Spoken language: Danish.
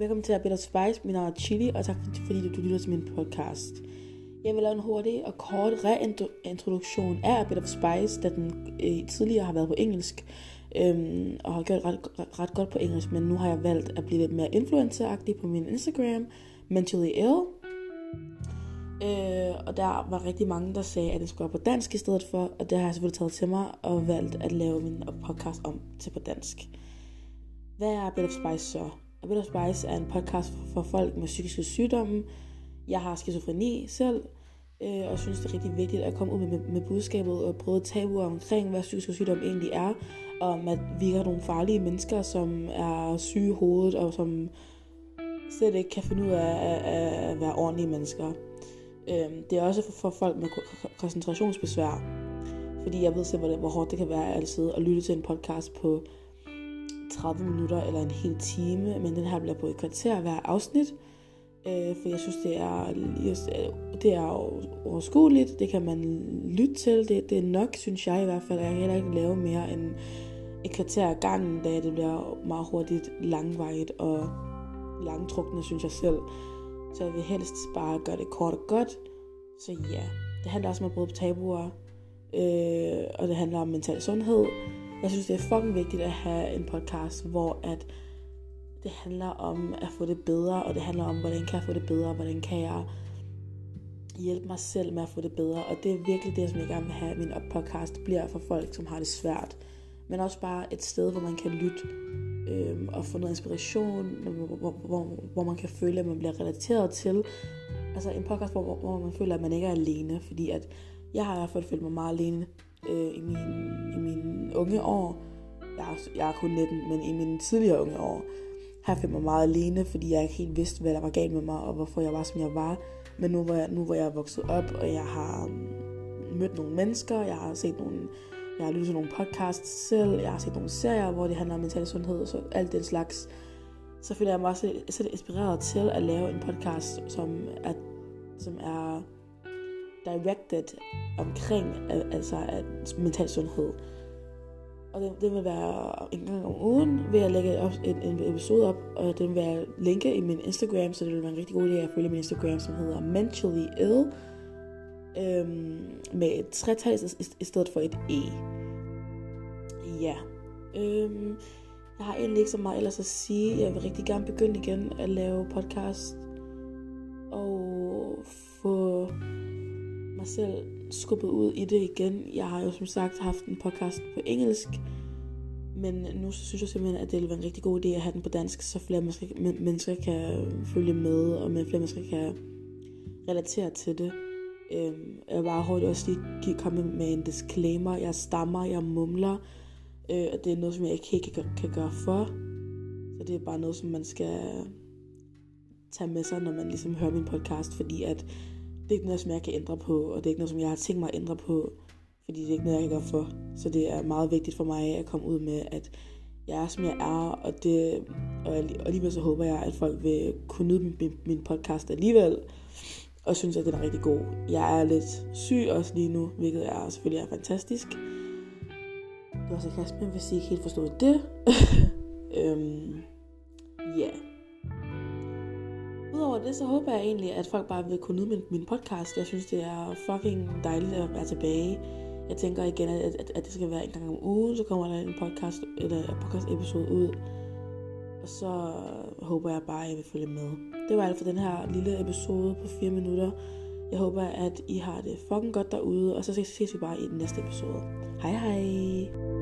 velkommen til Better Spice. Mit navn er Chili, og tak fordi du lytter til min podcast. Jeg vil lave en hurtig og kort reintroduktion af Better Spice, da den øh, tidligere har været på engelsk, øhm, og har gjort ret, ret godt på engelsk, men nu har jeg valgt at blive lidt mere influenceragtig på min Instagram, Mentally Ill. Øh, og der var rigtig mange, der sagde, at det skulle være på dansk i stedet for, og det har jeg selvfølgelig taget til mig og valgt at lave min podcast om til på dansk. Hvad er A Bit of Spice så? A Spice er en podcast for folk med psykiske sygdomme. Jeg har skizofreni selv, øh, og synes, det er rigtig vigtigt at komme ud med, med budskabet og prøve tabuer omkring, hvad psykisk sygdom egentlig er, og om at vi har nogle farlige mennesker, som er syge i hovedet, og som slet ikke kan finde ud af at, at være ordentlige mennesker. Øh, det er også for, for folk med koncentrationsbesvær, fordi jeg ved selv, hvor, hvor hårdt det kan være at sidde og lytte til en podcast på 30 minutter eller en hel time, men den her bliver på et kvarter hver afsnit, øh, for jeg synes, det er, det er overskueligt, det kan man lytte til, det, det er nok, synes jeg i hvert fald, jeg kan heller ikke lave mere end et kvarter af gangen, da det bliver meget hurtigt langvejt og langtrukne, synes jeg selv. Så jeg vil helst bare gøre det kort og godt. Så ja, det handler også om at bryde på tabuer, øh, og det handler om mental sundhed, jeg synes, det er fucking vigtigt at have en podcast, hvor at det handler om at få det bedre, og det handler om, hvordan kan jeg få det bedre, hvordan kan jeg hjælpe mig selv med at få det bedre. Og det er virkelig det, som jeg gerne vil have, at min podcast bliver for folk, som har det svært. Men også bare et sted, hvor man kan lytte øh, og få noget inspiration, hvor, hvor, hvor, hvor man kan føle, at man bliver relateret til. Altså en podcast, hvor, hvor man føler, at man ikke er alene. Fordi at jeg har i hvert fald følt mig meget alene øh, i, min, mine unge år. Jeg er, jeg er kun 19, men i mine tidligere unge år, har jeg mig meget alene, fordi jeg ikke helt vidste, hvad der var galt med mig, og hvorfor jeg var, som jeg var. Men nu hvor jeg, nu hvor jeg er vokset op, og jeg har mm, mødt nogle mennesker, jeg har set nogle, jeg har lyttet til nogle podcasts selv, jeg har set nogle serier, hvor det handler om mental sundhed og så alt den slags, så føler jeg mig også selv inspireret til at lave en podcast, som er, som er directed omkring altså at mental sundhed. Og den, den vil være en gang om ugen, vil jeg lægge op, en, en episode op, og den vil jeg linke i min Instagram, så det vil være en rigtig god idé at følge min Instagram, som hedder Mentally Ill, øhm, med et tretal i stedet for et E. Ja. Øhm, jeg har egentlig ikke så meget ellers at sige. Jeg vil rigtig gerne begynde igen at lave podcast, mig selv skubbet ud i det igen. Jeg har jo som sagt haft en podcast på engelsk, men nu synes jeg simpelthen, at det ville være en rigtig god idé at have den på dansk, så flere mennesker, mennesker kan følge med, og flere mennesker kan relatere til det. Øhm, jeg var bare hurtigt også lige komme med en disclaimer. Jeg stammer, jeg mumler, øh, og det er noget, som jeg ikke helt kan, kan gøre for. Så det er bare noget, som man skal tage med sig, når man ligesom hører min podcast, fordi at det er ikke noget, som jeg kan ændre på, og det er ikke noget, som jeg har tænkt mig at ændre på, fordi det er ikke noget, jeg kan gøre for. Så det er meget vigtigt for mig at komme ud med, at jeg er, som jeg er, og, det, og alligevel så håber jeg, at folk vil kunne nyde min, min podcast alligevel, og synes, at den er rigtig god. Jeg er lidt syg også lige nu, hvilket er selvfølgelig er fantastisk. Det var sarkasme, hvis I ikke helt forstod det. øhm, ja. yeah. Udover det, så håber jeg egentlig, at folk bare vil kunne nyde min, min podcast. Jeg synes, det er fucking dejligt at være tilbage. Jeg tænker igen, at, at, at det skal være en gang om ugen, så kommer der en podcast, eller en podcast episode ud. Og så håber jeg bare, at I vil følge med. Det var alt for den her lille episode på 4 minutter. Jeg håber, at I har det fucking godt derude, og så ses vi bare i den næste episode. Hej hej!